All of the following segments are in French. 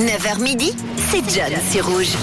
9h midi, c'est John sur Rouge.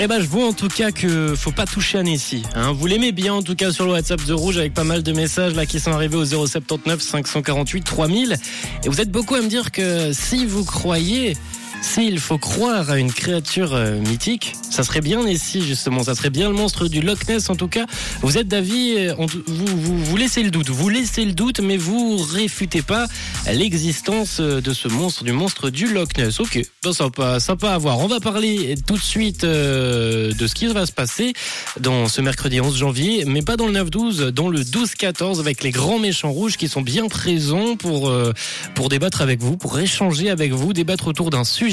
Eh ben, je vois en tout cas que faut pas toucher à Nessie. Hein. Vous l'aimez bien en tout cas sur le WhatsApp de Rouge avec pas mal de messages là qui sont arrivés au 079 548 3000. Et vous êtes beaucoup à me dire que si vous croyez s'il faut croire à une créature euh, mythique, ça serait bien Nessie justement, ça serait bien le monstre du Loch Ness en tout cas. Vous êtes d'avis, euh, vous, vous, vous laissez le doute, vous laissez le doute, mais vous réfutez pas l'existence euh, de ce monstre, du monstre du Loch Ness. Ok, ben, sympa, sympa à voir. On va parler tout de suite de ce qui va se passer dans ce mercredi 11 janvier, mais pas dans le 9-12, dans le 12-14 avec les grands méchants rouges qui sont bien présents pour, pour débattre avec vous, pour échanger avec vous, débattre autour d'un sujet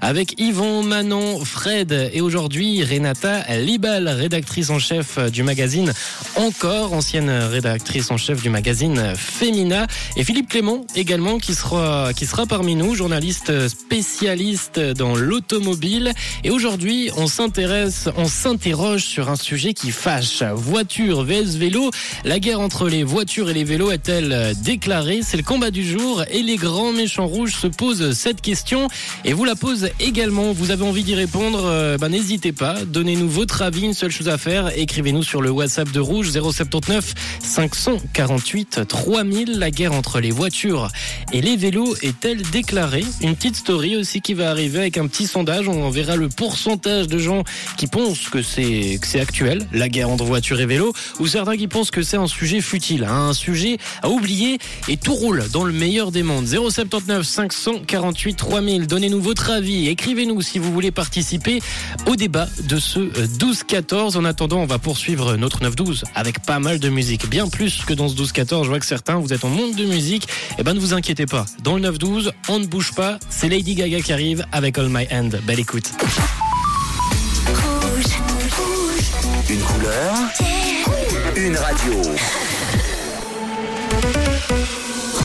avec Yvon, Manon, Fred et aujourd'hui Renata Libal, rédactrice en chef du magazine Encore, ancienne rédactrice en chef du magazine Femina. Et Philippe Clément également qui sera, qui sera parmi nous, journaliste spécialiste dans l'automobile. Et aujourd'hui on s'intéresse, on s'interroge sur un sujet qui fâche. Voiture vs vélo, la guerre entre les voitures et les vélos est-elle déclarée? C'est le combat du jour et les grands méchants rouges se posent cette question. Et vous la pose également. Vous avez envie d'y répondre euh, bah, N'hésitez pas. Donnez-nous votre avis. Une seule chose à faire. Écrivez-nous sur le WhatsApp de Rouge 079 548 3000. La guerre entre les voitures et les vélos est-elle déclarée? Une petite story aussi qui va arriver avec un petit sondage. On verra le pourcentage de gens qui pensent que c'est que c'est actuel, la guerre entre voitures et vélos, ou certains qui pensent que c'est un sujet futile, un sujet à oublier et tout roule dans le meilleur des mondes. 079 548 3000. Donnez-nous votre avis. Écrivez-nous si vous voulez participer au débat de ce 12-14. En attendant, on va poursuivre notre 9-12 avec pas mal de musique. Bien plus que dans ce 12-14. Je vois que certains, vous êtes en monde de musique. Eh ben, ne vous inquiétez pas. Dans le 9-12, on ne bouge pas. C'est Lady Gaga qui arrive avec All My Hand. Belle écoute. Rouge, Une couleur, une radio.